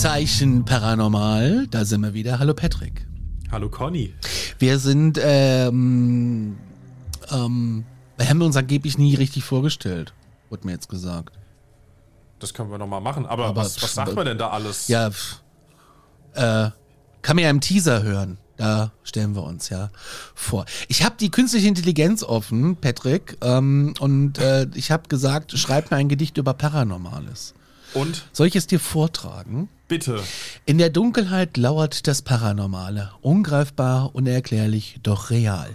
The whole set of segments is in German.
Aktenzeichen Paranormal, da sind wir wieder. Hallo Patrick. Hallo Conny. Wir sind, ähm, ähm, wir haben uns angeblich nie richtig vorgestellt, wurde mir jetzt gesagt. Das können wir nochmal machen. Aber, Aber was, was sagt man denn da alles? Ja, äh, kann man ja im Teaser hören. Da stellen wir uns ja vor. Ich habe die künstliche Intelligenz offen, Patrick, ähm, und äh, ich habe gesagt, schreib mir ein Gedicht über Paranormales. Und Soll ich es dir vortragen? Bitte. In der Dunkelheit lauert das Paranormale, ungreifbar, unerklärlich, doch real.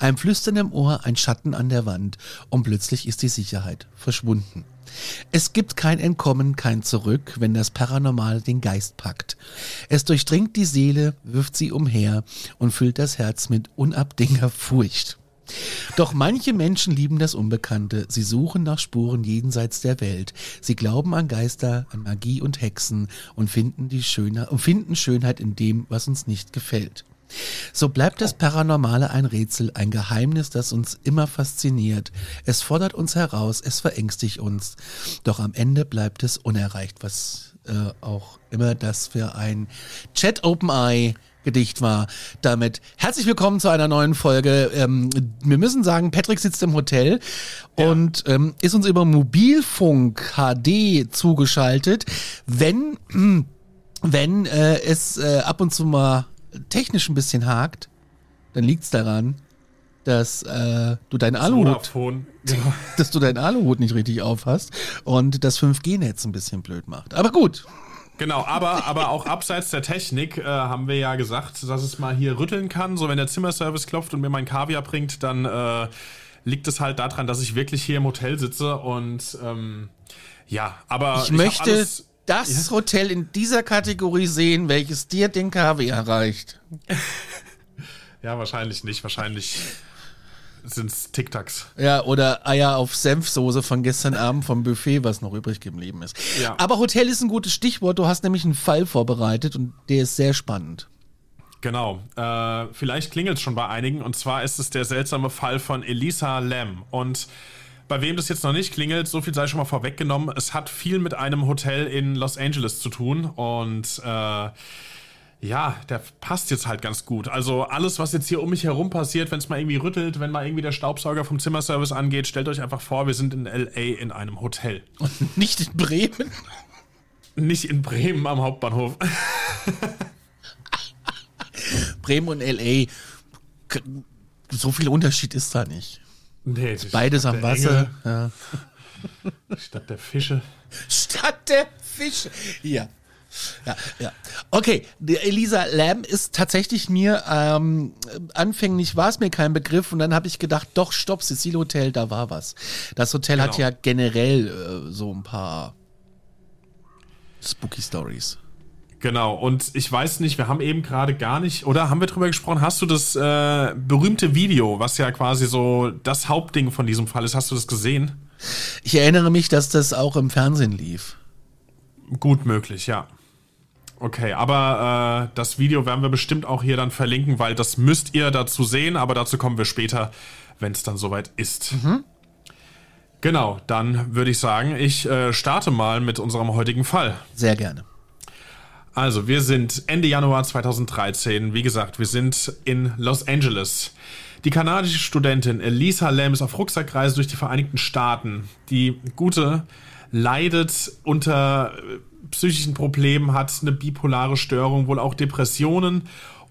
Ein Flüstern im Ohr, ein Schatten an der Wand und plötzlich ist die Sicherheit verschwunden. Es gibt kein Entkommen, kein Zurück, wenn das Paranormal den Geist packt. Es durchdringt die Seele, wirft sie umher und füllt das Herz mit unabdingender Furcht. Doch manche Menschen lieben das Unbekannte. Sie suchen nach Spuren jenseits der Welt. Sie glauben an Geister, an Magie und Hexen und finden, die Schöne und finden Schönheit in dem, was uns nicht gefällt. So bleibt das Paranormale ein Rätsel, ein Geheimnis, das uns immer fasziniert. Es fordert uns heraus, es verängstigt uns. Doch am Ende bleibt es unerreicht, was äh, auch immer das für ein Chat Open Eye Gedicht war. Damit herzlich willkommen zu einer neuen Folge. Ähm, wir müssen sagen, Patrick sitzt im Hotel und ähm, ist uns über Mobilfunk HD zugeschaltet. Wenn, wenn äh, es äh, ab und zu mal technisch ein bisschen hakt, dann liegt's daran, dass äh, du deinen Aluhut, Vodafone. Genau. dass du deinen Aluhut nicht richtig aufhast und das 5G-Netz ein bisschen blöd macht. Aber gut, Genau, aber, aber auch abseits der Technik äh, haben wir ja gesagt, dass es mal hier rütteln kann. So, wenn der Zimmerservice klopft und mir mein Kaviar bringt, dann äh, liegt es halt daran, dass ich wirklich hier im Hotel sitze und ähm, ja, aber ich, hab möchte das Hotel in dieser Kategorie sehen, welches dir den KW erreicht. Ja, wahrscheinlich nicht. Wahrscheinlich sind es Tic-Tacs. Ja, oder Eier auf Senfsoße von gestern Abend vom Buffet, was noch übrig geblieben ist. Ja. Aber Hotel ist ein gutes Stichwort. Du hast nämlich einen Fall vorbereitet und der ist sehr spannend. Genau. Äh, vielleicht klingelt es schon bei einigen. Und zwar ist es der seltsame Fall von Elisa Lam. Und bei wem das jetzt noch nicht klingelt, so viel sei schon mal vorweggenommen. Es hat viel mit einem Hotel in Los Angeles zu tun. Und äh, ja, der passt jetzt halt ganz gut. Also alles, was jetzt hier um mich herum passiert, wenn es mal irgendwie rüttelt, wenn mal irgendwie der Staubsauger vom Zimmerservice angeht, stellt euch einfach vor, wir sind in LA in einem Hotel. Und nicht in Bremen. Nicht in Bremen am Hauptbahnhof. Bremen und L.A. So viel Unterschied ist da nicht. Nee, Beides am Wasser. Ja. Stadt der Fische. Stadt der Fische. Ja. Ja, ja. Okay, Elisa Lam ist tatsächlich mir, ähm, anfänglich war es mir kein Begriff und dann habe ich gedacht, doch, stopp, Cecil Hotel, da war was. Das Hotel hat Genau. ja generell äh, so ein paar Spooky Stories. Genau, und ich weiß nicht, wir haben eben gerade gar nicht, oder haben wir drüber gesprochen, hast du das äh, berühmte Video, was ja quasi so das Hauptding von diesem Fall ist, hast du das gesehen? Ich erinnere mich, dass das auch im Fernsehen lief. Gut möglich, ja. Okay, aber äh, das Video werden wir bestimmt auch hier dann verlinken, weil das müsst ihr dazu sehen, aber dazu kommen wir später, wenn es dann soweit ist. Genau, dann würde ich sagen, ich äh, starte mal mit unserem heutigen Fall. Sehr gerne. Also, wir sind Ende Januar 2013. Wie gesagt, wir sind in Los Angeles. Die kanadische Studentin Elisa Lam ist auf Rucksackreise durch die Vereinigten Staaten. Die Gute leidet unter psychischen Problemen hat, eine bipolare Störung, wohl auch Depressionen.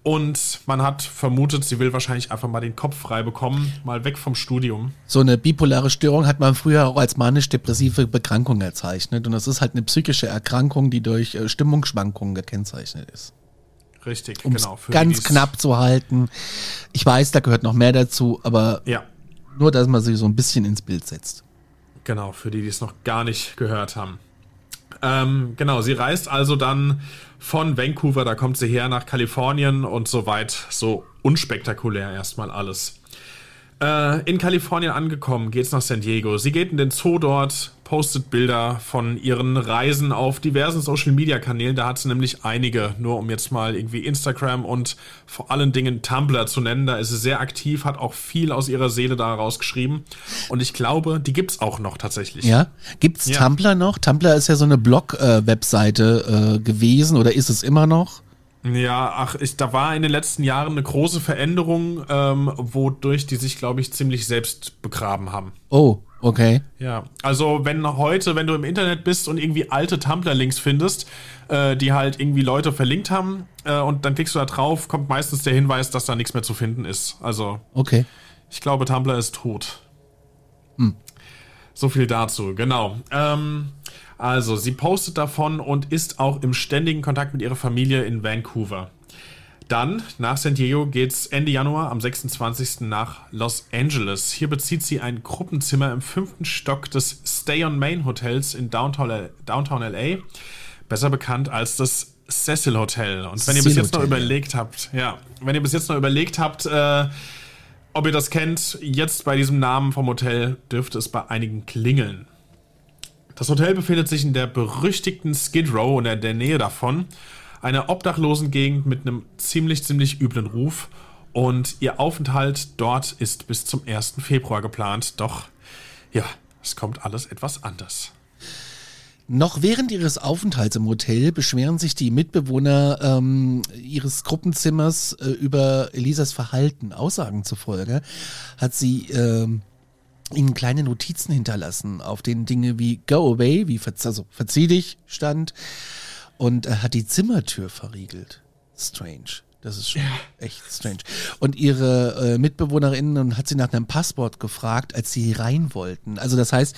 Und man hat vermutet, sie will wahrscheinlich einfach mal den Kopf frei bekommen, mal weg vom Studium. So eine bipolare Störung hat man früher auch als manisch-depressive Bekrankung erzeichnet. Und das ist halt eine psychische Erkrankung, die durch äh, Stimmungsschwankungen gekennzeichnet ist. Richtig, Um's genau. Ganz knapp zu halten. Ich weiß, da gehört noch mehr dazu, aber Ja, nur, dass man sie so ein bisschen ins Bild setzt. Genau, für die, die es noch gar nicht gehört haben. Ähm, genau, sie reist also dann von Vancouver, da kommt sie her nach Kalifornien und soweit so unspektakulär erstmal alles. Äh, in Kalifornien angekommen, geht's nach San Diego. Sie geht in den Zoo dort, postet Bilder von ihren Reisen auf diversen Social Media Kanälen. Da hat sie nämlich einige, nur um jetzt mal irgendwie Instagram und vor allen Dingen Tumblr zu nennen. Da ist sie sehr aktiv, hat auch viel aus ihrer Seele da rausgeschrieben. Und ich glaube, die gibt's auch noch tatsächlich. Ja? Gibt's Ja. Tumblr noch? Tumblr ist ja so eine Blog-Webseite äh, gewesen oder ist es immer noch? Ja, ach, ich, da war in den letzten Jahren eine große Veränderung, ähm, wodurch die sich, glaube ich, ziemlich selbst begraben haben. Oh, okay. Ja, also wenn heute, wenn du im Internet bist und irgendwie alte Tumblr-Links findest, äh, die halt irgendwie Leute verlinkt haben äh, und dann klickst du da drauf, kommt meistens der Hinweis, dass da nichts mehr zu finden ist. Also Okay. ich glaube, Tumblr ist tot. So viel dazu, genau. Ähm, also, sie postet davon und ist auch im ständigen Kontakt mit ihrer Familie in Vancouver. Dann, nach San Diego, geht's Ende Januar am 26. nach Los Angeles. Hier bezieht sie ein Gruppenzimmer im fünften Stock des Stay on Main Hotels in Downtown, Downtown LA. Besser bekannt als das Cecil Hotel. Und wenn ihr bis jetzt noch überlegt habt, ja, wenn ihr bis jetzt noch überlegt habt, äh, ob ihr das kennt, jetzt bei diesem Namen vom Hotel dürfte es bei einigen klingeln. Das Hotel befindet sich in der berüchtigten Skid Row und in der Nähe davon. Eine Obdachlosengegend mit einem ziemlich, ziemlich üblen Ruf. Und ihr Aufenthalt dort ist bis zum 1. Februar geplant. Doch, ja, es kommt alles etwas anders. Noch während ihres Aufenthalts im Hotel beschweren sich die Mitbewohner ähm, ihres Gruppenzimmers äh, über Elisas Verhalten. Aussagen zufolge hat sie ähm, ihnen kleine Notizen hinterlassen, auf denen Dinge wie Go away, wie verz also, verzieh dich stand und äh, hat die Zimmertür verriegelt. Strange. Das ist schon echt strange. Und ihre äh, Mitbewohnerinnen hat sie nach einem Passwort gefragt, als sie rein wollten. Also das heißt,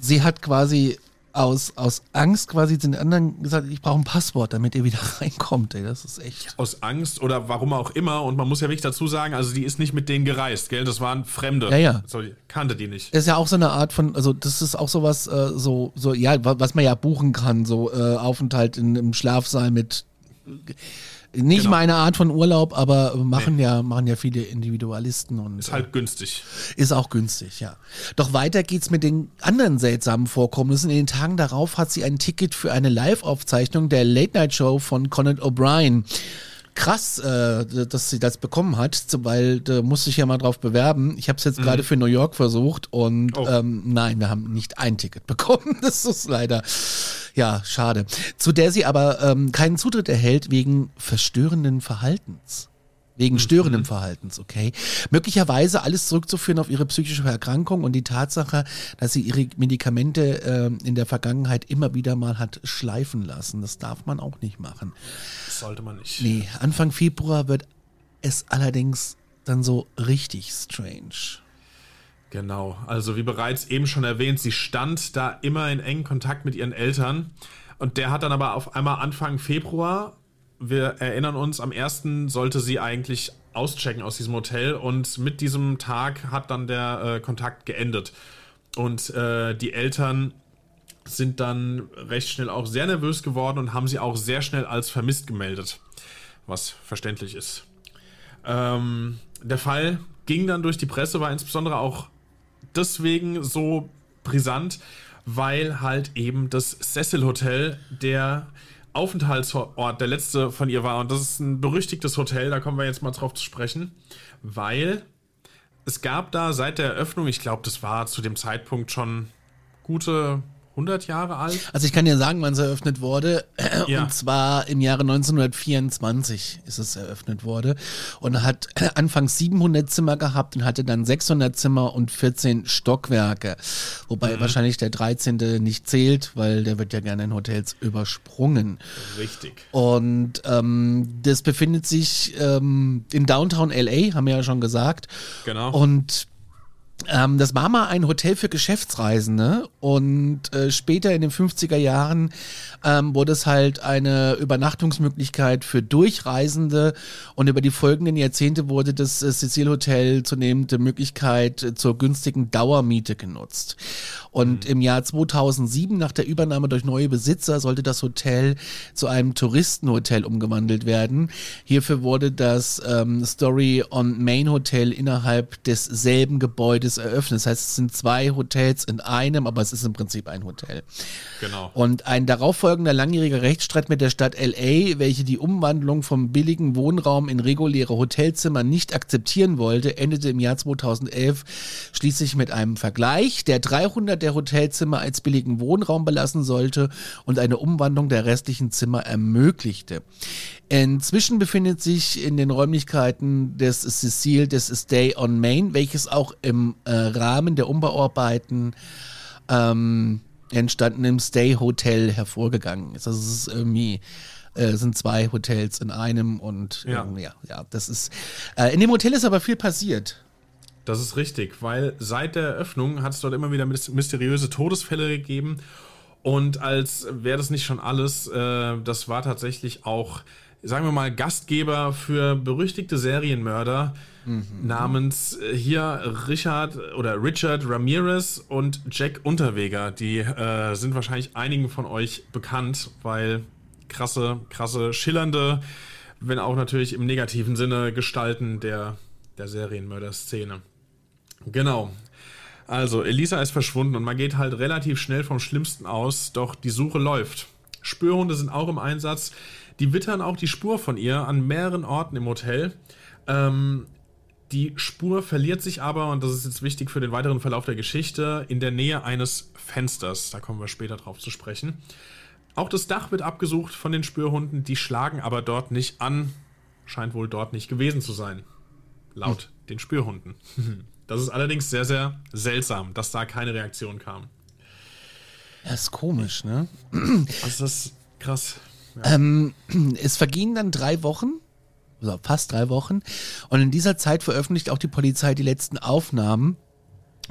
sie hat quasi aus, aus Angst quasi den anderen gesagt, ich brauche ein Passwort, damit ihr wieder reinkommt. Ey, das ist echt. Aus Angst oder warum auch immer. Und man muss ja wirklich dazu sagen, also die ist nicht mit denen gereist, gell? Das waren Fremde. Ja, ja. So, die kannte die nicht. Das ist ja auch so eine Art von, also das ist auch sowas, äh, so, so, ja, wa- was man ja buchen kann, so äh, Aufenthalt in, im Schlafsaal mit äh, nicht Genau. meine Art von Urlaub, aber machen ja, machen ja viele Individualisten und Ist halt günstig. Ist auch günstig, ja. Doch weiter geht's mit den anderen seltsamen Vorkommnissen. In den Tagen darauf hat sie ein Ticket für eine Live-Aufzeichnung der Late-Night-Show von Conan O'Brien. Krass, äh, dass sie das bekommen hat, weil da musste ich ja mal drauf bewerben. Ich habe es jetzt gerade für New York versucht und Oh. ähm, nein, wir haben nicht ein Ticket bekommen. Das ist leider, ja, schade. Zu der sie aber ähm, keinen Zutritt erhält wegen verstörenden Verhaltens. Wegen störendem Verhaltens, okay? Möglicherweise alles zurückzuführen auf ihre psychische Erkrankung und die Tatsache, dass sie ihre Medikamente ähm, in der Vergangenheit immer wieder mal hat schleifen lassen. Das darf man auch nicht machen. Das sollte man nicht. Nee, Anfang Februar wird es allerdings dann so richtig strange. Genau, also wie bereits eben schon erwähnt, sie stand da immer in engen Kontakt mit ihren Eltern und der hat dann aber auf einmal Anfang Februar, wir erinnern uns, am 1. sollte sie eigentlich auschecken aus diesem Hotel und mit diesem Tag hat dann der äh, Kontakt geendet. Und äh, die Eltern sind dann recht schnell auch sehr nervös geworden und haben sie auch sehr schnell als vermisst gemeldet, was verständlich ist. Ähm, der Fall ging dann durch die Presse, war insbesondere auch deswegen so brisant, weil halt eben das Cecil Hotel der Aufenthaltsort, der letzte von ihr war. Und das ist ein berüchtigtes Hotel, da kommen wir jetzt mal drauf zu sprechen, weil es gab da seit der Eröffnung, ich glaube, das war zu dem Zeitpunkt schon gute 100 Jahre alt. Also ich kann dir sagen, wann es eröffnet wurde. Ja. Und zwar im Jahre 1924 ist es eröffnet wurde und hat anfangs 700 Zimmer gehabt und hatte dann 600 Zimmer und 14 Stockwerke. Wobei wahrscheinlich der 13. nicht zählt, weil der wird ja gerne in Hotels übersprungen. Richtig. Und ähm, das befindet sich ähm, in Downtown LA, haben wir ja schon gesagt. Genau. Und ähm, das war mal ein Hotel für Geschäftsreisende und äh, später in den 50er Jahren ähm, wurde es halt eine Übernachtungsmöglichkeit für Durchreisende und über die folgenden Jahrzehnte wurde das äh, Cecil Hotel zunehmend die Möglichkeit äh, zur günstigen Dauermiete genutzt. Und im Jahr 2007 nach der Übernahme durch neue Besitzer sollte das Hotel zu einem Touristenhotel umgewandelt werden. Hierfür wurde das ähm, Story on Main Hotel innerhalb desselben Gebäudes eröffnet. Das heißt, es sind zwei Hotels in einem, aber es ist im Prinzip ein Hotel. Genau. Und ein darauffolgender langjähriger Rechtsstreit mit der Stadt LA, welche die Umwandlung vom billigen Wohnraum in reguläre Hotelzimmer nicht akzeptieren wollte, endete im Jahr 2011 schließlich mit einem Vergleich, der 300 der Hotelzimmer als billigen Wohnraum belassen sollte und eine Umwandlung der restlichen Zimmer ermöglichte. Inzwischen befindet sich in den Räumlichkeiten des Cecil des Stay on Main, welches auch im äh, Rahmen der Umbauarbeiten ähm, entstanden im Stay Hotel hervorgegangen ist. Also es ist irgendwie äh, sind zwei Hotels in einem und Ja. ähm, ja, ja, das ist äh, in dem Hotel ist aber viel passiert. Das ist richtig, weil seit der Eröffnung hat es dort immer wieder mys- mysteriöse Todesfälle gegeben. Und als wäre das nicht schon alles, äh, das war tatsächlich auch, sagen wir mal, Gastgeber für berüchtigte Serienmörder namens äh, hier Richard oder Richard Ramirez und Jack Unterweger. Die äh, sind wahrscheinlich einigen von euch bekannt, weil krasse, krasse, schillernde, wenn auch natürlich im negativen Sinne Gestalten der, der Serienmörder-Szene. Genau. Also, Elisa ist verschwunden und man geht halt relativ schnell vom Schlimmsten aus, doch die Suche läuft. Spürhunde sind auch im Einsatz. Die wittern auch die Spur von ihr an mehreren Orten im Hotel. Ähm, die Spur verliert sich aber, und das ist jetzt wichtig für den weiteren Verlauf der Geschichte, in der Nähe eines Fensters. Da kommen wir später drauf zu sprechen. Auch das Dach wird abgesucht von den Spürhunden, die schlagen aber dort nicht an. Scheint wohl dort nicht gewesen zu sein. Laut den Spürhunden. Das ist allerdings sehr, sehr seltsam, dass da keine Reaktion kam. Das ist komisch, ne? Also das ist krass. Ähm, es vergingen dann drei Wochen, also fast drei Wochen, und in dieser Zeit veröffentlicht auch die Polizei die letzten Aufnahmen,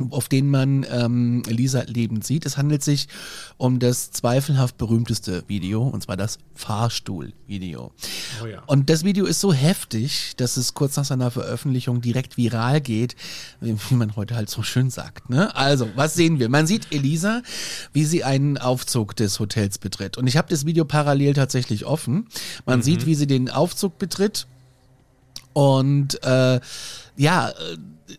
auf denen man ähm, Elisa lebend sieht. Es handelt sich um das zweifelhaft berühmteste Video, und zwar das Fahrstuhl-Video. Oh ja. Und das Video ist so heftig, dass es kurz nach seiner Veröffentlichung direkt viral geht, wie man heute halt so schön sagt. Ne? Also, was sehen wir? Man sieht Elisa, wie sie einen Aufzug des Hotels betritt. Und ich habe das Video parallel tatsächlich offen. Man sieht, wie sie den Aufzug betritt. Und äh, ja, äh,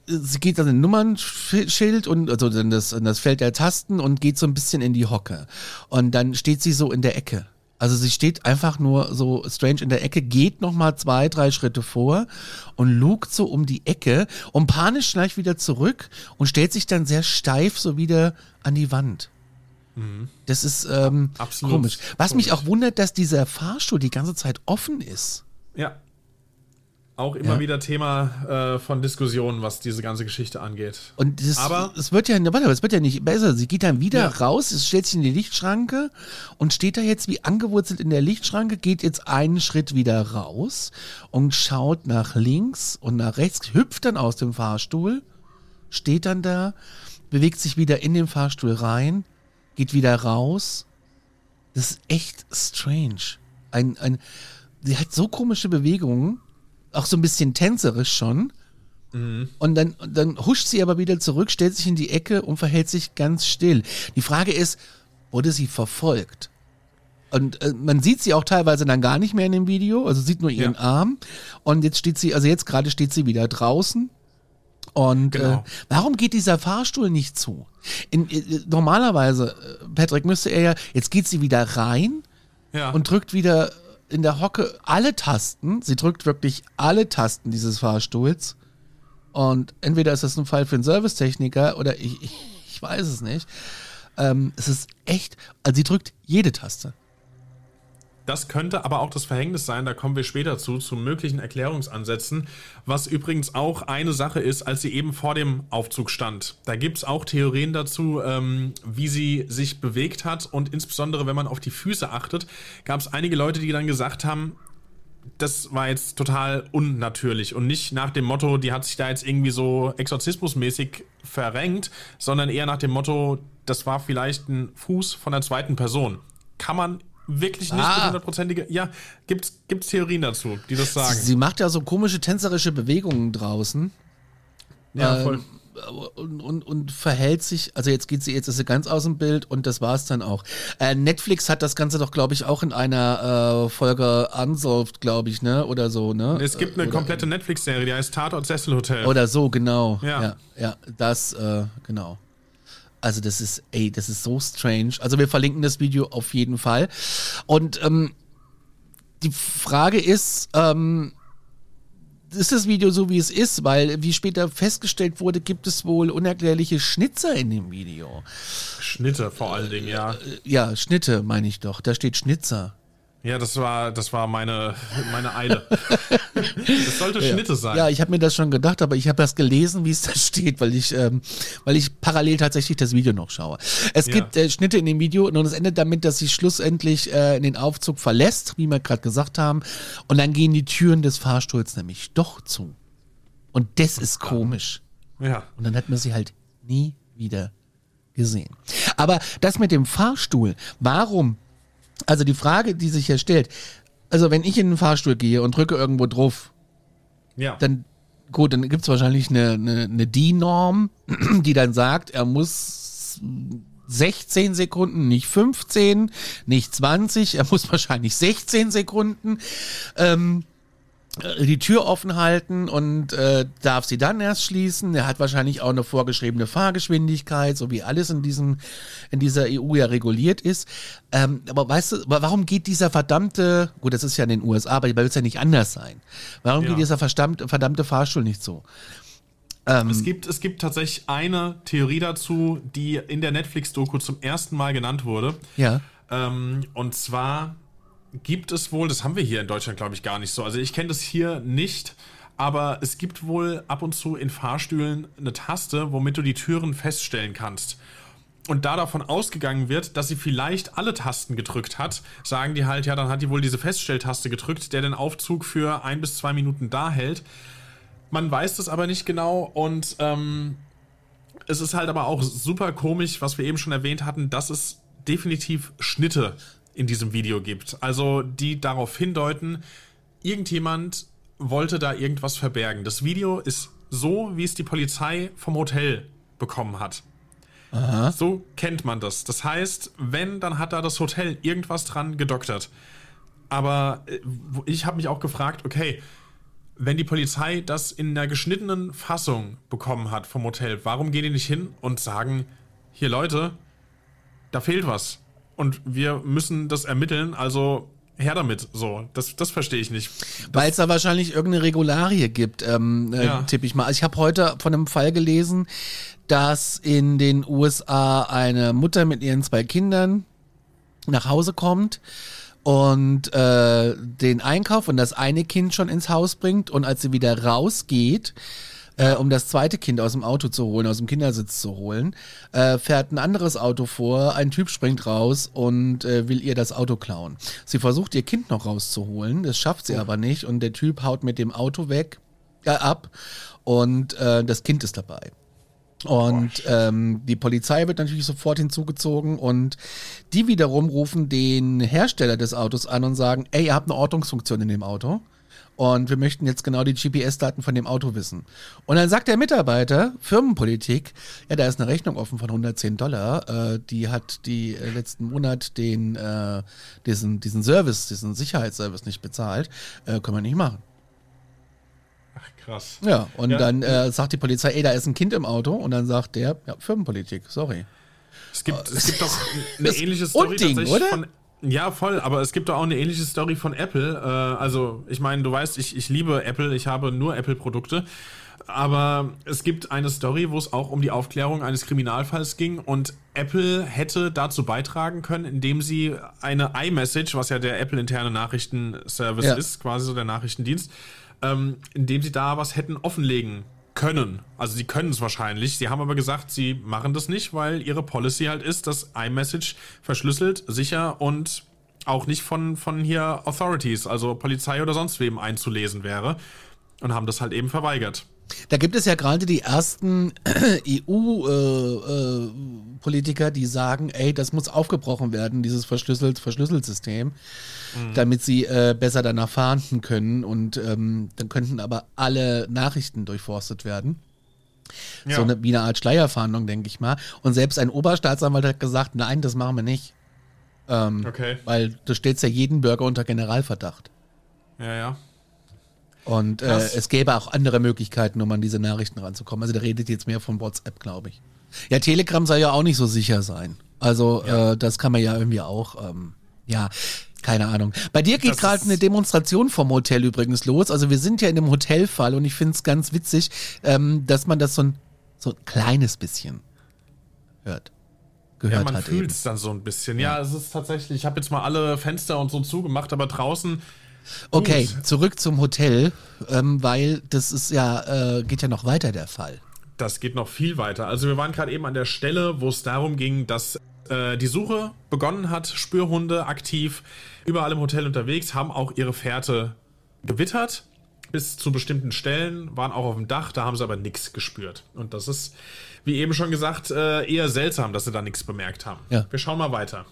sie geht an den Nummernschild und also in das, in das Feld der Tasten und geht so ein bisschen in die Hocke. Und dann steht sie so in der Ecke. Also sie steht einfach nur so strange in der Ecke, geht nochmal zwei, drei Schritte vor und lugt so um die Ecke und panisch gleich wieder zurück und stellt sich dann sehr steif so wieder an die Wand. Das ist ähm, Absolut komisch. Was mich komisch. auch wundert, dass dieser Fahrstuhl die ganze Zeit offen ist. Ja. Auch immer Ja. wieder Thema äh, von Diskussionen, was diese ganze Geschichte angeht. Und das, Aber- es wird ja, warte, es wird ja nicht besser. Sie geht dann wieder Ja. raus, es stellt sich in die Lichtschranke und steht da jetzt wie angewurzelt in der Lichtschranke, geht jetzt einen Schritt wieder raus und schaut nach links und nach rechts, hüpft dann aus dem Fahrstuhl, steht dann da, bewegt sich wieder in den Fahrstuhl rein, geht wieder raus. Das ist echt strange. Ein, ein, sie hat so komische Bewegungen, auch so ein bisschen tänzerisch schon. Und dann, dann huscht sie aber wieder zurück, stellt sich in die Ecke und verhält sich ganz still. Die Frage ist, wurde sie verfolgt? Und äh, man sieht sie auch teilweise dann gar nicht mehr in dem Video, also sieht nur ihren Ja. Arm. Und jetzt steht sie, also jetzt gerade steht sie wieder draußen. Und Genau. äh, warum geht dieser Fahrstuhl nicht zu? In, äh, normalerweise, äh, Patrick, müsste er ja, jetzt geht sie wieder rein Ja. und drückt wieder in der Hocke alle Tasten. Sie drückt wirklich alle Tasten dieses Fahrstuhls. Und entweder ist das ein Fall für einen Servicetechniker oder ich, ich, ich weiß es nicht. Ähm, es ist echt, also sie drückt jede Taste. Das könnte aber auch das Verhängnis sein, da kommen wir später zu, zu möglichen Erklärungsansätzen, was übrigens auch eine Sache ist, als sie eben vor dem Aufzug stand. Da gibt es auch Theorien dazu, ähm, wie sie sich bewegt hat und insbesondere, wenn man auf die Füße achtet, gab es einige Leute, die dann gesagt haben, das war jetzt total unnatürlich und nicht nach dem Motto, die hat sich da jetzt irgendwie so exorzismusmäßig verrenkt, sondern eher nach dem Motto, das war vielleicht ein Fuß von der zweiten Person. Kann man wirklich nicht ah. hundertprozentige. Ja, gibt's, gibt's Theorien dazu, die das sagen. Sie macht ja so komische tänzerische Bewegungen draußen. Ja, ähm, voll. Und, und, und, verhält sich, also jetzt geht sie, jetzt ist sie ganz aus dem Bild und das war es dann auch. Äh, Netflix hat das Ganze doch, glaube ich, auch in einer äh, Folge Unsolved, glaube ich, ne? Oder so, ne? Es gibt eine oder, komplette Netflix-Serie, die heißt Tatort Sesselhotel. Oder so, genau. Ja, ja, ja das, äh, genau. Also das ist, ey, das ist so strange. Also wir verlinken das Video auf jeden Fall. Und ähm, die Frage ist, ähm, ist das Video so, wie es ist? Weil, wie später festgestellt wurde, gibt es wohl unerklärliche Schnitzer in dem Video. Schnitte vor allen Dingen, ja. Äh, ja, Schnitte meine ich doch. Da steht Schnitzer. Ja, das war, das war meine, meine Eile. das sollte ja. Schnitte sein. Ja, ich habe mir das schon gedacht, aber ich habe das gelesen, wie es da steht, weil ich, ähm, weil ich parallel tatsächlich das Video noch schaue. Es ja. gibt äh, Schnitte in dem Video und es endet damit, dass sie schlussendlich äh, in den Aufzug verlässt, wie wir gerade gesagt haben, und dann gehen die Türen des Fahrstuhls nämlich doch zu. Und das ist komisch. Ja. Und dann hat man sie halt nie wieder gesehen. Aber das mit dem Fahrstuhl, warum also die Frage, die sich hier stellt, also wenn ich in den Fahrstuhl gehe und drücke irgendwo drauf, ja. dann gut, dann gibt es wahrscheinlich eine, eine, eine DIN-Norm, die dann sagt, er muss 16 Sekunden, nicht 15, nicht 20, er muss wahrscheinlich 16 Sekunden ähm, äh, die Tür offen halten und äh, darf sie dann erst schließen. Er hat wahrscheinlich auch eine vorgeschriebene Fahrgeschwindigkeit, so wie alles in diesem in dieser EU ja reguliert ist. Ähm, aber weißt du, warum geht dieser verdammte, gut, das ist ja in den USA, aber bei wird es ja nicht anders sein. Warum ja. geht dieser verdammte, verdammte Fahrstuhl nicht so? Ähm, es, gibt, es gibt tatsächlich eine Theorie dazu, die in der Netflix-Doku zum ersten Mal genannt wurde. Ja. Ähm, und zwar gibt es wohl, das haben wir hier in Deutschland, glaube ich, gar nicht so. Also ich kenne das hier nicht, aber es gibt wohl ab und zu in Fahrstühlen eine Taste, womit du die Türen feststellen kannst. Und da davon ausgegangen wird, dass sie vielleicht alle Tasten gedrückt hat, sagen die halt, ja, dann hat die wohl diese Feststelltaste gedrückt, der den Aufzug für ein bis zwei Minuten da hält. Man weiß das aber nicht genau und ähm, es ist halt aber auch super komisch, was wir eben schon erwähnt hatten, dass es definitiv Schnitte in diesem Video gibt. Also die darauf hindeuten, irgendjemand wollte da irgendwas verbergen. Das Video ist so, wie es die Polizei vom Hotel bekommen hat. Aha. So kennt man das. Das heißt, wenn, dann hat da das Hotel irgendwas dran gedoktert. Aber äh, ich habe mich auch gefragt, okay, wenn die Polizei das in einer geschnittenen Fassung bekommen hat vom Hotel, warum gehen die nicht hin und sagen, hier Leute, da fehlt was und wir müssen das ermitteln, also her damit. So, das, das verstehe ich nicht. Weil es da wahrscheinlich irgendeine Regularie gibt, ähm, äh, ja. tippe ich mal. Also ich habe heute von einem Fall gelesen, dass in den USA eine Mutter mit ihren zwei Kindern nach Hause kommt und äh, den Einkauf und das eine Kind schon ins Haus bringt und als sie wieder rausgeht, äh, um das zweite Kind aus dem Auto zu holen, aus dem Kindersitz zu holen, äh, fährt ein anderes Auto vor, ein Typ springt raus und äh, will ihr das Auto klauen. Sie versucht ihr Kind noch rauszuholen, das schafft sie oh. aber nicht und der Typ haut mit dem Auto weg, äh, ab und äh, das Kind ist dabei. Und ähm, die Polizei wird natürlich sofort hinzugezogen und die wiederum rufen den Hersteller des Autos an und sagen, ey, ihr habt eine Ortungsfunktion in dem Auto. Und wir möchten jetzt genau die GPS-Daten von dem Auto wissen. Und dann sagt der Mitarbeiter, Firmenpolitik, ja, da ist eine Rechnung offen von 110 Dollar. Äh, die hat die äh, letzten Monat den, äh, diesen, diesen Service, diesen Sicherheitsservice nicht bezahlt. Äh, können wir nicht machen. Ach, krass. Ja, und ja. dann äh, sagt die Polizei, ey, da ist ein Kind im Auto. Und dann sagt der, ja, Firmenpolitik, sorry. Es gibt, es gibt doch eine ähnliche Story Unding, tatsächlich oder? von ja, voll, aber es gibt doch auch eine ähnliche Story von Apple. Äh, also, ich meine, du weißt, ich, ich liebe Apple, ich habe nur Apple-Produkte. aber es gibt eine Story, wo es auch um die Aufklärung eines Kriminalfalls ging und Apple hätte dazu beitragen können, indem sie eine iMessage, was ja der Apple-interne Nachrichtenservice ja. ist, quasi so der Nachrichtendienst, ähm, indem sie da was hätten offenlegen können. Also sie können es wahrscheinlich. Sie haben aber gesagt, sie machen das nicht, weil ihre Policy halt ist, dass iMessage verschlüsselt, sicher und auch nicht von, von hier Authorities, also Polizei oder sonst wem einzulesen wäre. Und haben das halt eben verweigert. Da gibt es ja gerade die ersten EU-Politiker, äh, äh, die sagen, ey, das muss aufgebrochen werden, dieses verschlüsselt Verschlüsselsystem, mhm. damit sie äh, besser danach fahnden können und ähm, dann könnten aber alle Nachrichten durchforstet werden. Ja. So eine, wie eine Art Schleierfahndung, denke ich mal. Und selbst ein Oberstaatsanwalt hat gesagt, nein, das machen wir nicht. Ähm, okay. Weil du stellst ja jeden Bürger unter Generalverdacht. Ja, ja. Und äh, es gäbe auch andere Möglichkeiten, um an diese Nachrichten ranzukommen. Also der redet jetzt mehr von WhatsApp, glaube ich. Ja, Telegram soll ja auch nicht so sicher sein. Also ja. äh, das kann man ja irgendwie auch, ähm, ja, keine Ahnung. Bei dir geht gerade eine Demonstration vom Hotel übrigens los. Also wir sind ja in einem Hotelfall und ich finde es ganz witzig, ähm, dass man das so ein, so ein kleines bisschen hört. Gehört ja, man fühlt es dann so ein bisschen. Ja, ja es ist tatsächlich, ich habe jetzt mal alle Fenster und so zugemacht, aber draußen Okay, Gut. zurück zum Hotel, ähm, weil das ist ja, äh, geht ja noch weiter der Fall. Das geht noch viel weiter. Also wir waren gerade eben an der Stelle, wo es darum ging, dass äh, die Suche begonnen hat, Spürhunde aktiv, überall im Hotel unterwegs, haben auch ihre Fährte gewittert bis zu bestimmten Stellen, waren auch auf dem Dach, da haben sie aber nichts gespürt. Und das ist, wie eben schon gesagt, äh, eher seltsam, dass sie da nichts bemerkt haben. Ja. Wir schauen mal weiter.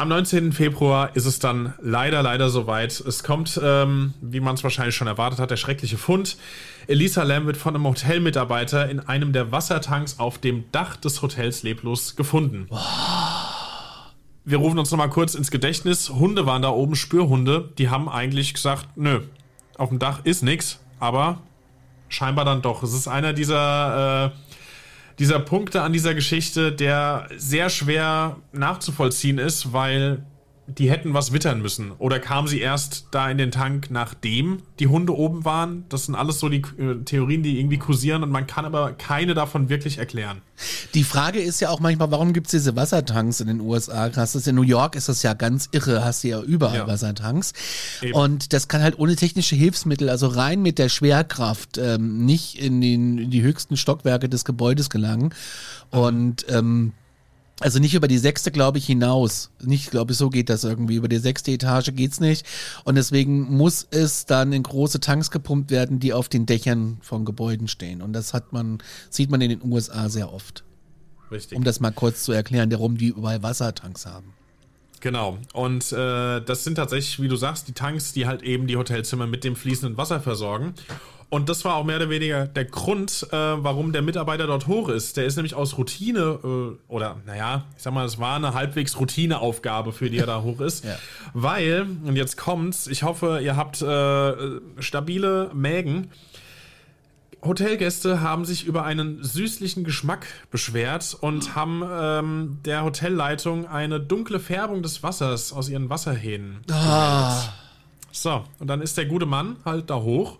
Am 19. Februar ist es dann leider, leider soweit. Es kommt, ähm, wie man es wahrscheinlich schon erwartet hat, der schreckliche Fund. Elisa Lam wird von einem Hotelmitarbeiter in einem der Wassertanks auf dem Dach des Hotels leblos gefunden. Wir rufen uns nochmal kurz ins Gedächtnis. Hunde waren da oben, Spürhunde. Die haben eigentlich gesagt, nö, auf dem Dach ist nichts, aber scheinbar dann doch. Es ist einer dieser äh, dieser Punkte an dieser Geschichte, der sehr schwer nachzuvollziehen ist, weil die hätten was wittern müssen. Oder kamen sie erst da in den Tank, nachdem die Hunde oben waren? Das sind alles so die äh, Theorien, die irgendwie kursieren und man kann aber keine davon wirklich erklären. Die Frage ist ja auch manchmal, warum gibt es diese Wassertanks in den USA? Krass, das in New York ist das ja ganz irre, hast du ja überall ja. Wassertanks. Eben. Und das kann halt ohne technische Hilfsmittel, also rein mit der Schwerkraft, ähm, nicht in, den, in die höchsten Stockwerke des Gebäudes gelangen. Und ähm, also nicht über die sechste, glaube ich, hinaus. Nicht, glaube ich, so geht das irgendwie. Über die sechste Etage geht's nicht. Und deswegen muss es dann in große Tanks gepumpt werden, die auf den Dächern von Gebäuden stehen. Und das hat man, sieht man in den USA sehr oft. Richtig. Um das mal kurz zu erklären, warum die überall Wassertanks haben. Genau. Und äh, das sind tatsächlich, wie du sagst, die Tanks, die halt eben die Hotelzimmer mit dem fließenden Wasser versorgen. Und das war auch mehr oder weniger der Grund, äh, warum der Mitarbeiter dort hoch ist. Der ist nämlich aus Routine, äh, oder naja, ich sag mal, es war eine halbwegs Routineaufgabe, für die er da hoch ist. Ja. Weil, und jetzt kommt's, ich hoffe, ihr habt äh, stabile Mägen. Hotelgäste haben sich über einen süßlichen Geschmack beschwert und haben ähm, der Hotelleitung eine dunkle Färbung des Wassers aus ihren Wasserhähnen. Ah. So, und dann ist der gute Mann halt da hoch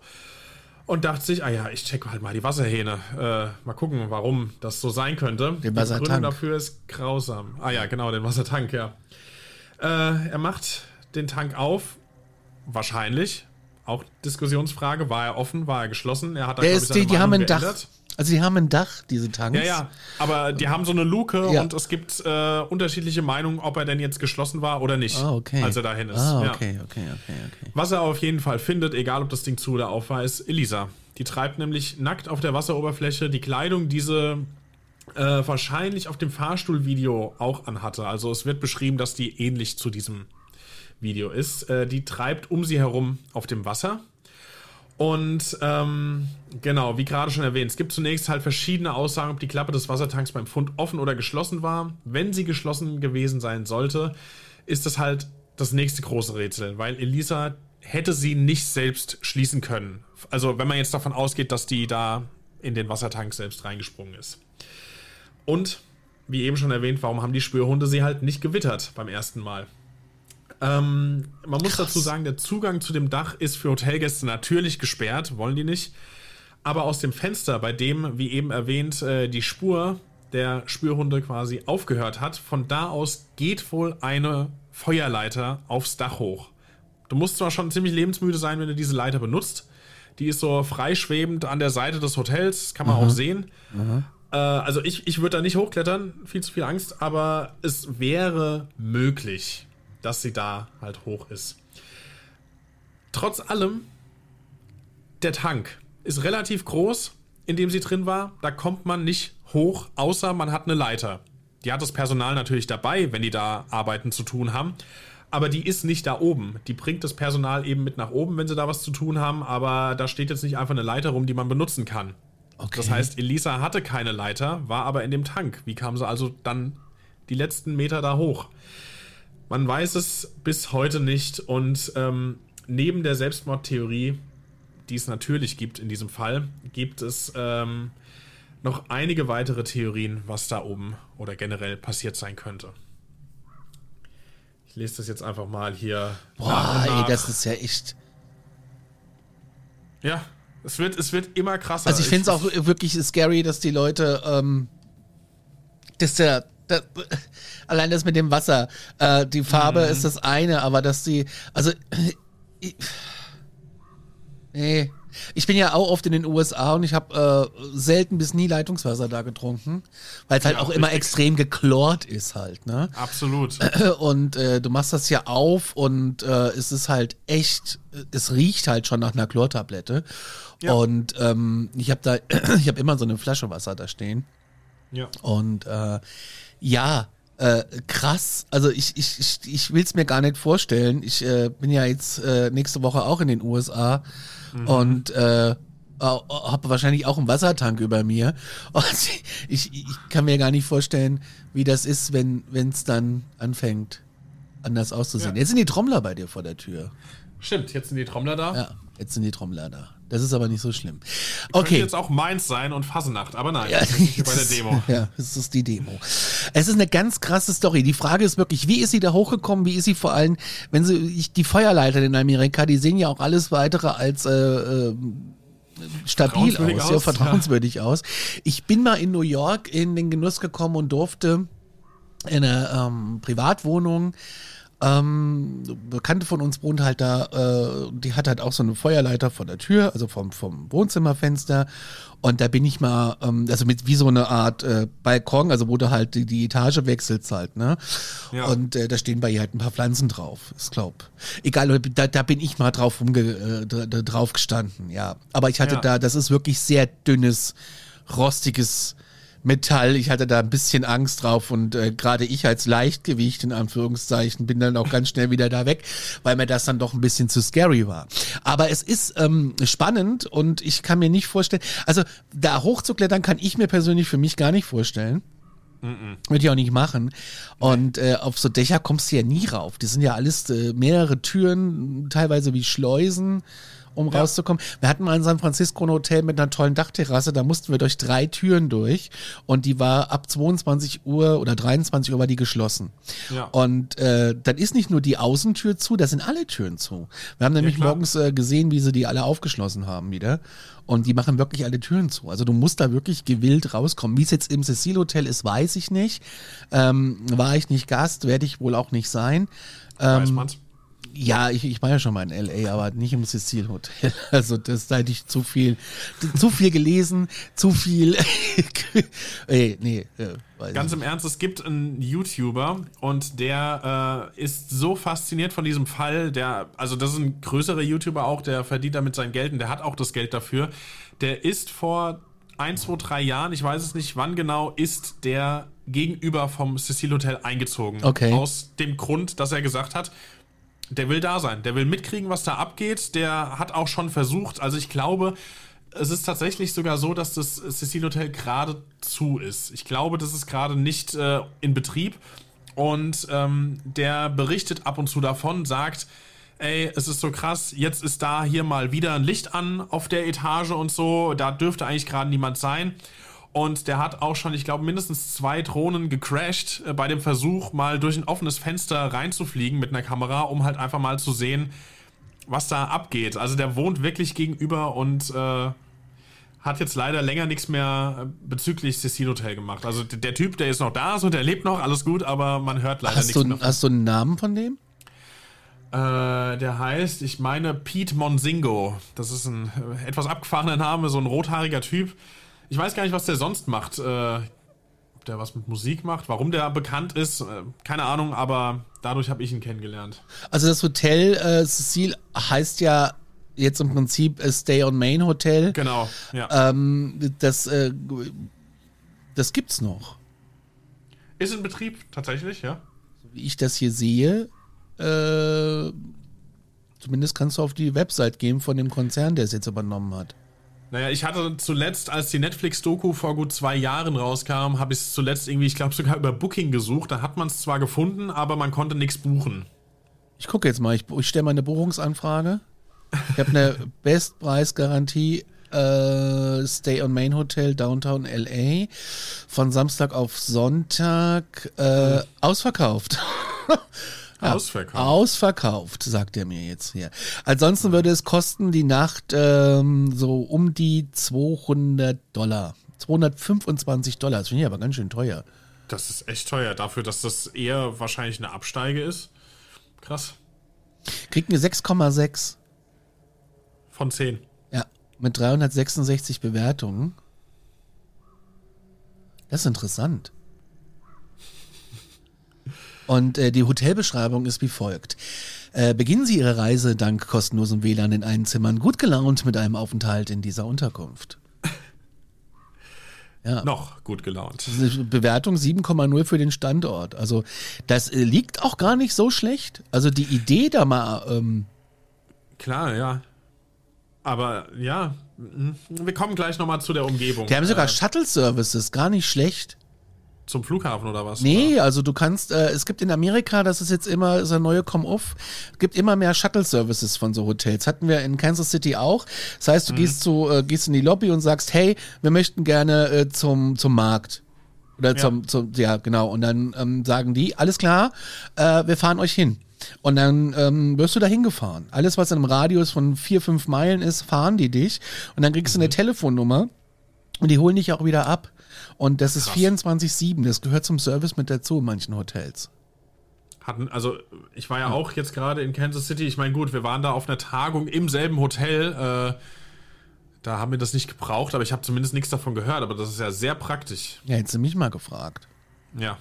und dachte sich, ah ja, ich check halt mal die Wasserhähne. Äh, mal gucken, warum das so sein könnte. Den Wassertank. Die Gründung dafür ist grausam. Ah ja, genau, den Wassertank, ja. Äh, er macht den Tank auf, wahrscheinlich. Auch Diskussionsfrage, war er offen, war er geschlossen? Er hat da, ist, die, die haben ein Dach. Also die haben ein Dach, diese Tanks. Ja, ja, aber die haben so eine Luke ja. und es gibt äh, unterschiedliche Meinungen, ob er denn jetzt geschlossen war oder nicht, ah, okay. als er dahin ist. Ah, okay, ja. okay, okay, okay. Was er auf jeden Fall findet, egal ob das Ding zu oder auf war, ist Elisa. Die treibt nämlich nackt auf der Wasseroberfläche die Kleidung, diese äh, wahrscheinlich auf dem Fahrstuhlvideo auch anhatte. Also es wird beschrieben, dass die ähnlich zu diesem Video ist. Äh, die treibt um sie herum auf dem Wasser und ähm, genau, wie gerade schon erwähnt, es gibt zunächst halt verschiedene Aussagen, ob die Klappe des Wassertanks beim Fund offen oder geschlossen war. Wenn sie geschlossen gewesen sein sollte, ist das halt das nächste große Rätsel, weil Elisa hätte sie nicht selbst schließen können. Also wenn man jetzt davon ausgeht, dass die da in den Wassertank selbst reingesprungen ist. Und wie eben schon erwähnt, warum haben die Spürhunde sie halt nicht gewittert beim ersten Mal? Ähm, man muss Krass. dazu sagen, der Zugang zu dem Dach ist für Hotelgäste natürlich gesperrt, wollen die nicht. Aber aus dem Fenster, bei dem, wie eben erwähnt, äh, die Spur der Spürhunde quasi aufgehört hat, von da aus geht wohl eine Feuerleiter aufs Dach hoch. Du musst zwar schon ziemlich lebensmüde sein, wenn du diese Leiter benutzt. Die ist so freischwebend an der Seite des Hotels, kann man mhm. auch sehen. Mhm. Äh, also ich, ich würde da nicht hochklettern, viel zu viel Angst, aber es wäre möglich, dass sie da halt hoch ist. Trotz allem, der Tank ist relativ groß, in dem sie drin war. Da kommt man nicht hoch, außer man hat eine Leiter. Die hat das Personal natürlich dabei, wenn die da Arbeiten zu tun haben. Aber die ist nicht da oben. Die bringt das Personal eben mit nach oben, wenn sie da was zu tun haben. Aber da steht jetzt nicht einfach eine Leiter rum, die man benutzen kann. Okay. Das heißt, Elisa hatte keine Leiter, war aber in dem Tank. Wie kam sie also dann die letzten Meter da hoch? Man weiß es bis heute nicht. Und ähm, neben der Selbstmordtheorie, die es natürlich gibt in diesem Fall, gibt es ähm, noch einige weitere Theorien, was da oben oder generell passiert sein könnte. Ich lese das jetzt einfach mal hier. Boah, nach nach. ey, das ist ja echt. Ja, es wird, es wird immer krasser. Also ich finde es auch wirklich scary, dass die Leute, ähm, dass der, der allein das mit dem Wasser, äh, die Farbe mhm. ist das eine, aber dass die, also, ich, nee, ich bin ja auch oft in den USA und ich habe äh, selten bis nie Leitungswasser da getrunken, weil es halt ja, auch immer extrem geklort ist halt, ne? Absolut. Und äh, du machst das ja auf und äh, es ist halt echt, es riecht halt schon nach einer Chlortablette. Ja. Und ähm, ich habe da, ich habe immer so eine Flasche Wasser da stehen. Ja. Und äh, ja, äh, krass. Also ich, ich, ich, ich will es mir gar nicht vorstellen. Ich äh, bin ja jetzt äh, nächste Woche auch in den USA mhm. und äh, habe wahrscheinlich auch einen Wassertank über mir. Und ich, ich kann mir gar nicht vorstellen, wie das ist, wenn es dann anfängt, anders auszusehen. Ja. Jetzt sind die Trommler bei dir vor der Tür. Stimmt, jetzt sind die Trommler da. Ja, jetzt sind die Trommler da. Das ist aber nicht so schlimm. Okay. Könnte jetzt auch Mainz sein und Fasenacht, aber nein, ja, das ist bei der Demo. Ja, das ist die Demo. Es ist eine ganz krasse Story. Die Frage ist wirklich, wie ist sie da hochgekommen? Wie ist sie vor allem, wenn sie, die Feuerleiter in Amerika, die sehen ja auch alles weitere als, äh, äh, stabil aus, aus, ja, vertrauenswürdig ja. aus. Ich bin mal in New York in den Genuss gekommen und durfte in einer ähm, Privatwohnung ähm, Bekannte von uns wohnt halt da, äh, die hat halt auch so eine Feuerleiter vor der Tür, also vom, vom Wohnzimmerfenster. Und da bin ich mal, ähm, also mit wie so eine Art äh, Balkon, also wo du halt die, die Etage wechselst halt, ne? Ja. Und äh, da stehen bei ihr halt ein paar Pflanzen drauf, ich glaub. Egal, da, da bin ich mal drauf rumge, äh, drauf gestanden, ja. Aber ich hatte ja. da, das ist wirklich sehr dünnes, rostiges Metall. Ich hatte da ein bisschen Angst drauf und äh, gerade ich als Leichtgewicht in Anführungszeichen bin dann auch ganz schnell wieder da weg, weil mir das dann doch ein bisschen zu scary war. Aber es ist ähm, spannend und ich kann mir nicht vorstellen, also da hochzuklettern kann ich mir persönlich für mich gar nicht vorstellen. Würde ich auch nicht machen. Und äh, auf so Dächer kommst du ja nie rauf. Die sind ja alles äh, mehrere Türen, teilweise wie Schleusen um ja. rauszukommen. Wir hatten mal in San Francisco ein Hotel mit einer tollen Dachterrasse, da mussten wir durch drei Türen durch und die war ab 22 Uhr oder 23 Uhr war die geschlossen. Ja. Und äh, dann ist nicht nur die Außentür zu, da sind alle Türen zu. Wir haben nämlich ja, morgens äh, gesehen, wie sie die alle aufgeschlossen haben wieder. Und die machen wirklich alle Türen zu. Also du musst da wirklich gewillt rauskommen. Wie es jetzt im Cecil Hotel ist, weiß ich nicht. Ähm, war ich nicht Gast, werde ich wohl auch nicht sein. Ähm, weiß man's. Ja, ich, ich war ja schon mal in L.A., aber nicht im Cecil Hotel. Also das da hätte ich zu viel, zu viel gelesen, zu viel. Ey, nee. Äh, Ganz im Ernst, es gibt einen YouTuber und der äh, ist so fasziniert von diesem Fall. Der, also das ist ein größerer YouTuber auch, der verdient damit sein Geld und der hat auch das Geld dafür. Der ist vor ein, zwei, drei Jahren, ich weiß es nicht wann genau, ist der gegenüber vom Cecil Hotel eingezogen. Okay. Aus dem Grund, dass er gesagt hat, der will da sein. Der will mitkriegen, was da abgeht. Der hat auch schon versucht. Also ich glaube, es ist tatsächlich sogar so, dass das Cecil Hotel gerade zu ist. Ich glaube, das ist gerade nicht äh, in Betrieb. Und ähm, der berichtet ab und zu davon, sagt, ey, es ist so krass, jetzt ist da hier mal wieder ein Licht an auf der Etage und so. Da dürfte eigentlich gerade niemand sein. Und der hat auch schon, ich glaube, mindestens zwei Drohnen gecrashed äh, bei dem Versuch, mal durch ein offenes Fenster reinzufliegen mit einer Kamera, um halt einfach mal zu sehen, was da abgeht. Also der wohnt wirklich gegenüber und äh, hat jetzt leider länger nichts mehr bezüglich Cecil Hotel gemacht. Also der Typ, der ist noch da, so der lebt noch, alles gut, aber man hört leider hast nichts du, mehr. Hast du einen Namen von dem? Äh, der heißt, ich meine, Pete Monsingo. Das ist ein äh, etwas abgefahrener Name, so ein rothaariger Typ. Ich weiß gar nicht, was der sonst macht. Äh, ob der was mit Musik macht, warum der bekannt ist, äh, keine Ahnung, aber dadurch habe ich ihn kennengelernt. Also das Hotel äh, Cecil heißt ja jetzt im Prinzip äh, Stay on Main Hotel. Genau, ja. Ähm, das, äh, das gibt's noch. Ist in Betrieb, tatsächlich, ja. So wie ich das hier sehe, äh, zumindest kannst du auf die Website gehen von dem Konzern, der es jetzt übernommen hat. Naja, ich hatte zuletzt, als die Netflix-Doku vor gut zwei Jahren rauskam, habe ich es zuletzt irgendwie, ich glaube sogar über Booking gesucht. Da hat man es zwar gefunden, aber man konnte nichts buchen. Ich gucke jetzt mal, ich, ich stelle mal eine Buchungsanfrage. Ich habe eine Bestpreisgarantie äh, Stay on Main Hotel Downtown LA von Samstag auf Sonntag äh, ausverkauft. Ja, ausverkauft. Ausverkauft, sagt er mir jetzt hier. Ansonsten würde es kosten die Nacht ähm, so um die 200 Dollar. 225 Dollar. Das finde ich aber ganz schön teuer. Das ist echt teuer. Dafür, dass das eher wahrscheinlich eine Absteige ist. Krass. Kriegt mir 6,6. Von 10. Ja, mit 366 Bewertungen. Das ist interessant. Und äh, die Hotelbeschreibung ist wie folgt. Äh, beginnen Sie Ihre Reise dank kostenlosem WLAN in einen Zimmern gut gelaunt mit einem Aufenthalt in dieser Unterkunft. Ja. Noch gut gelaunt. Bewertung 7,0 für den Standort. Also das äh, liegt auch gar nicht so schlecht. Also die Idee da mal. Ähm Klar, ja. Aber ja, wir kommen gleich nochmal zu der Umgebung. Die haben sogar äh, Shuttle-Services, gar nicht schlecht. Zum Flughafen oder was? Nee, oder? also du kannst, äh, es gibt in Amerika, das ist jetzt immer, ist ein neue Come-Off, gibt immer mehr Shuttle-Services von so Hotels. Hatten wir in Kansas City auch. Das heißt, du mhm. gehst, zu, äh, gehst in die Lobby und sagst, hey, wir möchten gerne äh, zum, zum Markt. Oder zum, ja. zum, ja, genau. Und dann ähm, sagen die, alles klar, äh, wir fahren euch hin. Und dann ähm, wirst du da hingefahren. Alles, was in einem Radius von vier, fünf Meilen ist, fahren die dich. Und dann kriegst du eine mhm. Telefonnummer und die holen dich auch wieder ab. Und das ist 24-7. Das gehört zum Service mit dazu in manchen Hotels. Hatten, also ich war ja auch jetzt gerade in Kansas City. Ich meine, gut, wir waren da auf einer Tagung im selben Hotel. Äh, da haben wir das nicht gebraucht, aber ich habe zumindest nichts davon gehört. Aber das ist ja sehr praktisch. Ja, hättest du mich mal gefragt. Ja.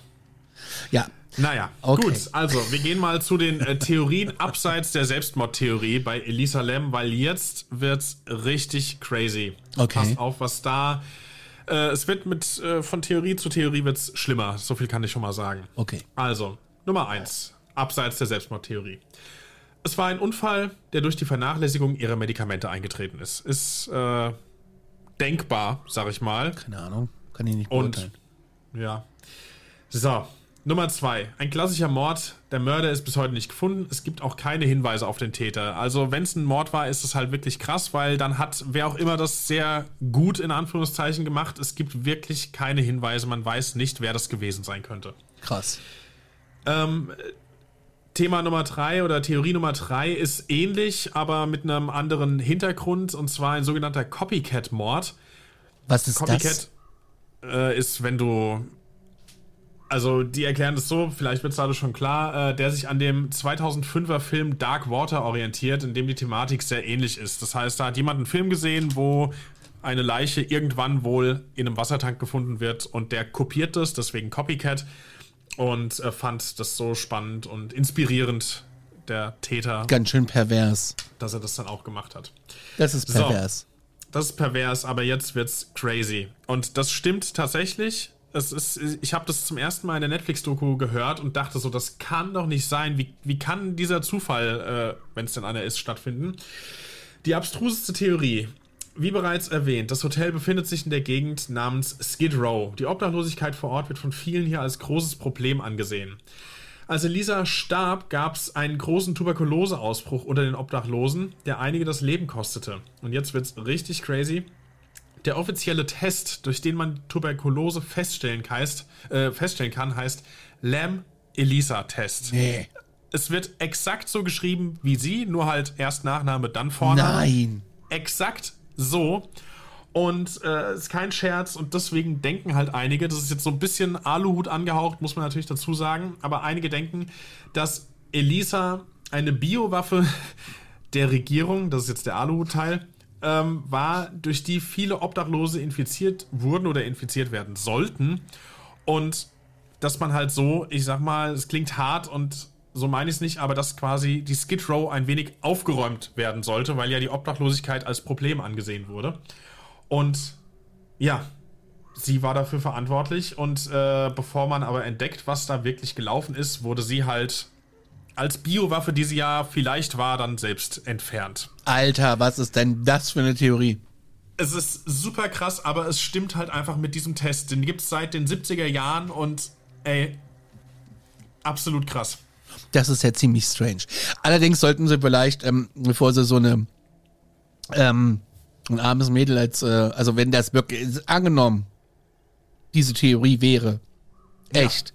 Ja. Naja, okay. gut. Also, wir gehen mal zu den äh, Theorien abseits der Selbstmordtheorie bei Elisa Lam, weil jetzt wird's richtig crazy. Okay. Passt auf, was da äh, es wird mit äh, von Theorie zu Theorie wird's schlimmer. So viel kann ich schon mal sagen. Okay. Also, Nummer eins, abseits der Selbstmordtheorie. Es war ein Unfall, der durch die Vernachlässigung ihrer Medikamente eingetreten ist. Ist äh, denkbar, sag ich mal. Keine Ahnung, kann ich nicht beurteilen. Und, ja. So, Nummer zwei. Ein klassischer Mord. Der Mörder ist bis heute nicht gefunden. Es gibt auch keine Hinweise auf den Täter. Also, wenn es ein Mord war, ist es halt wirklich krass, weil dann hat wer auch immer das sehr gut in Anführungszeichen gemacht. Es gibt wirklich keine Hinweise. Man weiß nicht, wer das gewesen sein könnte. Krass. Ähm, Thema Nummer drei oder Theorie Nummer drei ist ähnlich, aber mit einem anderen Hintergrund und zwar ein sogenannter Copycat-Mord. Was ist Copycat, das? Äh, ist, wenn du also die erklären das so, vielleicht wird es dadurch schon klar, äh, der sich an dem 2005er Film Dark Water orientiert, in dem die Thematik sehr ähnlich ist. Das heißt, da hat jemand einen Film gesehen, wo eine Leiche irgendwann wohl in einem Wassertank gefunden wird und der kopiert das, deswegen Copycat und äh, fand das so spannend und inspirierend, der Täter. Ganz schön pervers. Dass er das dann auch gemacht hat. Das ist pervers. So, das ist pervers, aber jetzt wird's crazy. Und das stimmt tatsächlich es ist, ich habe das zum ersten Mal in der Netflix-Doku gehört und dachte so, das kann doch nicht sein. Wie, wie kann dieser Zufall, äh, wenn es denn einer ist, stattfinden? Die abstruseste Theorie. Wie bereits erwähnt, das Hotel befindet sich in der Gegend namens Skid Row. Die Obdachlosigkeit vor Ort wird von vielen hier als großes Problem angesehen. Als Elisa starb, gab es einen großen Tuberkuloseausbruch unter den Obdachlosen, der einige das Leben kostete. Und jetzt wird es richtig crazy der offizielle Test, durch den man Tuberkulose feststellen, heißt, äh, feststellen kann, heißt Lam-Elisa-Test. Nee. Es wird exakt so geschrieben wie sie, nur halt erst Nachname, dann Vorname. Nein. Exakt so. Und äh, ist kein Scherz und deswegen denken halt einige, das ist jetzt so ein bisschen Aluhut angehaucht, muss man natürlich dazu sagen, aber einige denken, dass Elisa eine Biowaffe der Regierung, das ist jetzt der Aluhut-Teil, ähm, war, durch die viele Obdachlose infiziert wurden oder infiziert werden sollten. Und dass man halt so, ich sag mal, es klingt hart und so meine ich es nicht, aber dass quasi die Skid Row ein wenig aufgeräumt werden sollte, weil ja die Obdachlosigkeit als Problem angesehen wurde. Und ja, sie war dafür verantwortlich und äh, bevor man aber entdeckt, was da wirklich gelaufen ist, wurde sie halt als Biowaffe, die sie ja vielleicht war, dann selbst entfernt. Alter, was ist denn das für eine Theorie? Es ist super krass, aber es stimmt halt einfach mit diesem Test. Den gibt es seit den 70er Jahren und ey, absolut krass. Das ist ja ziemlich strange. Allerdings sollten sie vielleicht, ähm, bevor sie so eine ähm, ein armes Mädel als, äh, also wenn das wirklich angenommen diese Theorie wäre, echt, ja.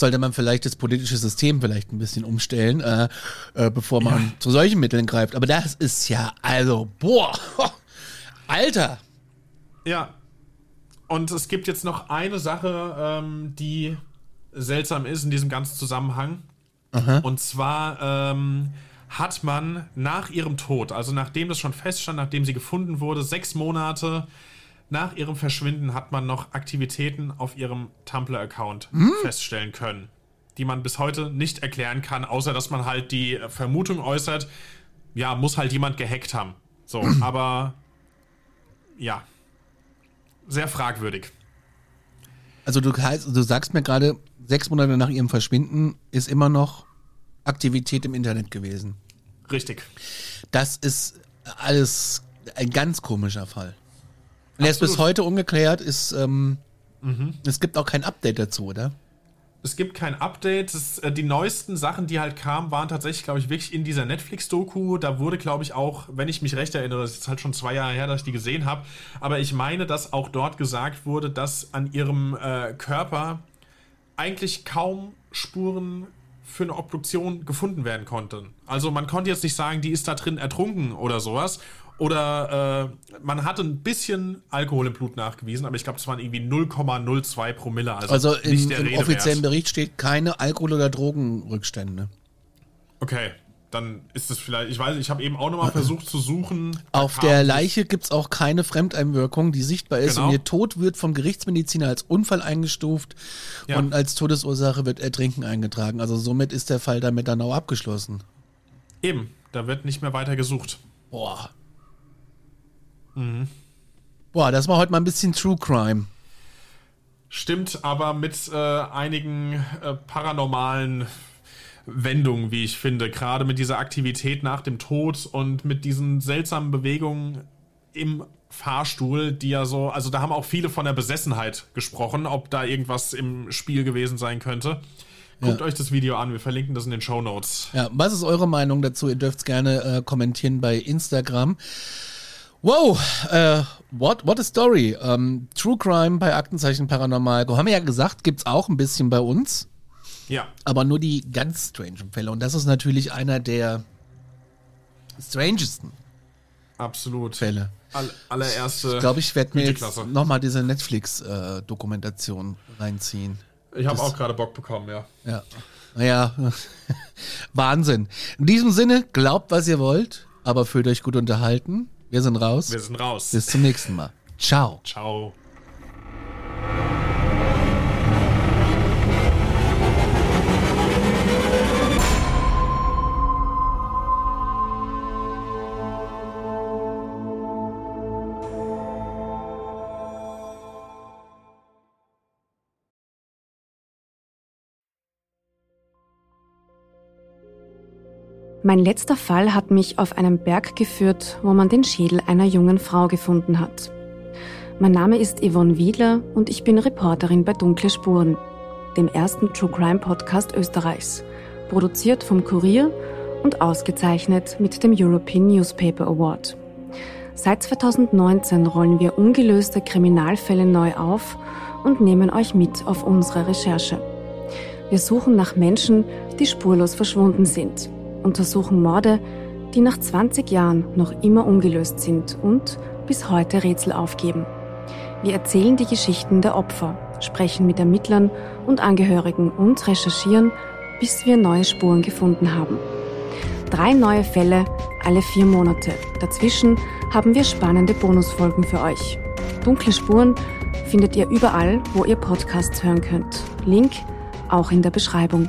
Sollte man vielleicht das politische System vielleicht ein bisschen umstellen, äh, äh, bevor man ja. zu solchen Mitteln greift. Aber das ist ja, also, boah, Alter. Ja. Und es gibt jetzt noch eine Sache, ähm, die seltsam ist in diesem ganzen Zusammenhang. Aha. Und zwar ähm, hat man nach ihrem Tod, also nachdem das schon feststand, nachdem sie gefunden wurde, sechs Monate nach ihrem Verschwinden, hat man noch Aktivitäten auf ihrem Tumblr-Account hm? feststellen können, die man bis heute nicht erklären kann, außer dass man halt die Vermutung äußert, ja, muss halt jemand gehackt haben. So, aber ja, sehr fragwürdig. Also du, du sagst mir gerade, sechs Monate nach ihrem Verschwinden ist immer noch Aktivität im Internet gewesen. Richtig. Das ist alles ein ganz komischer Fall. Und er ist bis heute ungeklärt, ist, ähm, mhm. es gibt auch kein Update dazu, oder? Es gibt kein Update. Das, äh, die neuesten Sachen, die halt kamen, waren tatsächlich, glaube ich, wirklich in dieser Netflix-Doku. Da wurde, glaube ich, auch, wenn ich mich recht erinnere, das ist halt schon zwei Jahre her, dass ich die gesehen habe, aber ich meine, dass auch dort gesagt wurde, dass an ihrem äh, Körper eigentlich kaum Spuren für eine Obduktion gefunden werden konnten. Also man konnte jetzt nicht sagen, die ist da drin ertrunken oder sowas. Oder äh, man hatte ein bisschen Alkohol im Blut nachgewiesen, aber ich glaube, es waren irgendwie 0,02 Promille. Also, also in, im offiziellen Bericht steht keine Alkohol- oder Drogenrückstände. Okay, dann ist es vielleicht, ich weiß, ich habe eben auch nochmal versucht zu suchen. Auf der Leiche gibt es auch keine Fremdeinwirkung, die sichtbar ist. Genau. Und ihr Tod wird vom Gerichtsmediziner als Unfall eingestuft ja. und als Todesursache wird Ertrinken eingetragen. Also somit ist der Fall damit dann auch abgeschlossen. Eben, da wird nicht mehr weiter gesucht. Boah. Mhm. Boah, das war heute mal ein bisschen True Crime. Stimmt, aber mit äh, einigen äh, paranormalen Wendung, wie ich finde. Gerade mit dieser Aktivität nach dem Tod und mit diesen seltsamen Bewegungen im Fahrstuhl, die ja so, also da haben auch viele von der Besessenheit gesprochen, ob da irgendwas im Spiel gewesen sein könnte. Guckt ja. euch das Video an, wir verlinken das in den Show Notes. Ja, was ist eure Meinung dazu? Ihr dürft es gerne äh, kommentieren bei Instagram. Wow, äh, what, what a story. Ähm, True Crime bei Aktenzeichen Paranormal. Haben wir ja gesagt, gibt es auch ein bisschen bei uns. Ja. Aber nur die ganz strangen Fälle. Und das ist natürlich einer der strangesten. Absolut. Fälle. All, allererste. Ich glaube, ich werde mir jetzt nochmal diese Netflix-Dokumentation äh, reinziehen. Ich habe auch gerade Bock bekommen, ja. Ja. Naja, Wahnsinn. In diesem Sinne, glaubt, was ihr wollt, aber fühlt euch gut unterhalten. Wir sind raus. Wir sind raus. Bis zum nächsten Mal. Ciao. Ciao. Mein letzter Fall hat mich auf einen Berg geführt, wo man den Schädel einer jungen Frau gefunden hat. Mein Name ist Yvonne Wiedler und ich bin Reporterin bei Dunkle Spuren, dem ersten True Crime Podcast Österreichs, produziert vom Kurier und ausgezeichnet mit dem European Newspaper Award. Seit 2019 rollen wir ungelöste Kriminalfälle neu auf und nehmen euch mit auf unsere Recherche. Wir suchen nach Menschen, die spurlos verschwunden sind untersuchen Morde, die nach 20 Jahren noch immer ungelöst sind und bis heute Rätsel aufgeben. Wir erzählen die Geschichten der Opfer, sprechen mit Ermittlern und Angehörigen und recherchieren, bis wir neue Spuren gefunden haben. Drei neue Fälle alle vier Monate. Dazwischen haben wir spannende Bonusfolgen für euch. Dunkle Spuren findet ihr überall, wo ihr Podcasts hören könnt. Link auch in der Beschreibung.